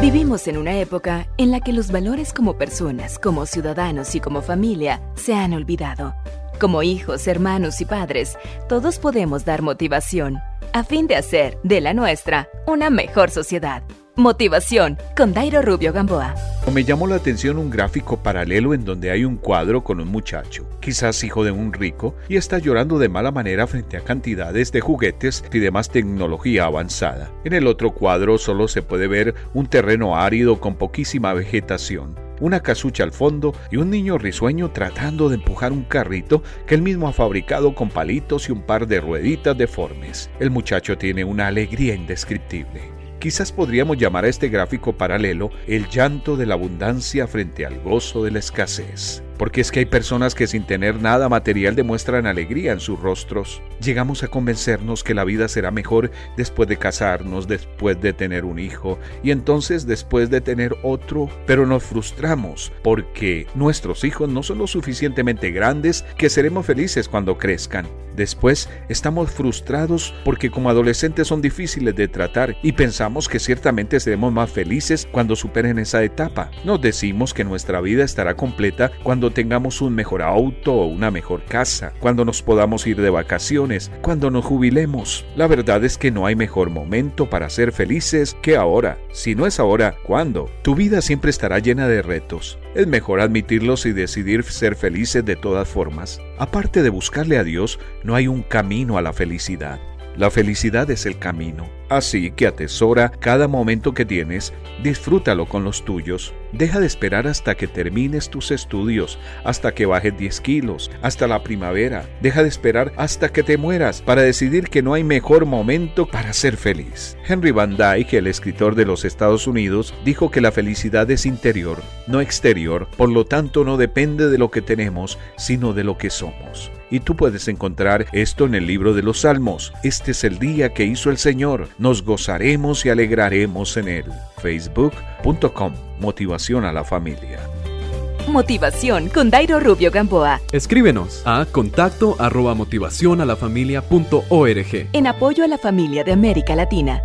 Vivimos en una época en la que los valores como personas, como ciudadanos y como familia se han olvidado. Como hijos, hermanos y padres, todos podemos dar motivación a fin de hacer de la nuestra una mejor sociedad. Motivación con Dairo Rubio Gamboa. Me llamó la atención un gráfico paralelo en donde hay un cuadro con un muchacho, quizás hijo de un rico, y está llorando de mala manera frente a cantidades de juguetes y demás tecnología avanzada. En el otro cuadro solo se puede ver un terreno árido con poquísima vegetación una casucha al fondo y un niño risueño tratando de empujar un carrito que él mismo ha fabricado con palitos y un par de rueditas deformes. El muchacho tiene una alegría indescriptible. Quizás podríamos llamar a este gráfico paralelo el llanto de la abundancia frente al gozo de la escasez porque es que hay personas que sin tener nada material demuestran alegría en sus rostros. Llegamos a convencernos que la vida será mejor después de casarnos, después de tener un hijo y entonces después de tener otro, pero nos frustramos porque nuestros hijos no son lo suficientemente grandes que seremos felices cuando crezcan. Después estamos frustrados porque como adolescentes son difíciles de tratar y pensamos que ciertamente seremos más felices cuando superen esa etapa. Nos decimos que nuestra vida estará completa cuando tengamos un mejor auto o una mejor casa, cuando nos podamos ir de vacaciones, cuando nos jubilemos. La verdad es que no hay mejor momento para ser felices que ahora. Si no es ahora, ¿cuándo? Tu vida siempre estará llena de retos. Es mejor admitirlos y decidir ser felices de todas formas. Aparte de buscarle a Dios, no hay un camino a la felicidad. La felicidad es el camino. Así que atesora cada momento que tienes, disfrútalo con los tuyos. Deja de esperar hasta que termines tus estudios, hasta que bajes 10 kilos, hasta la primavera. Deja de esperar hasta que te mueras para decidir que no hay mejor momento para ser feliz. Henry Van Dyke, el escritor de los Estados Unidos, dijo que la felicidad es interior, no exterior, por lo tanto no depende de lo que tenemos, sino de lo que somos. Y tú puedes encontrar esto en el libro de los Salmos. Este es el día que hizo el Señor nos gozaremos y alegraremos en él. Facebook.com Motivación a la familia. Motivación con Dairo Rubio Gamboa. Escríbenos a contacto arroba motivación a la familia punto org. En apoyo a la familia de América Latina.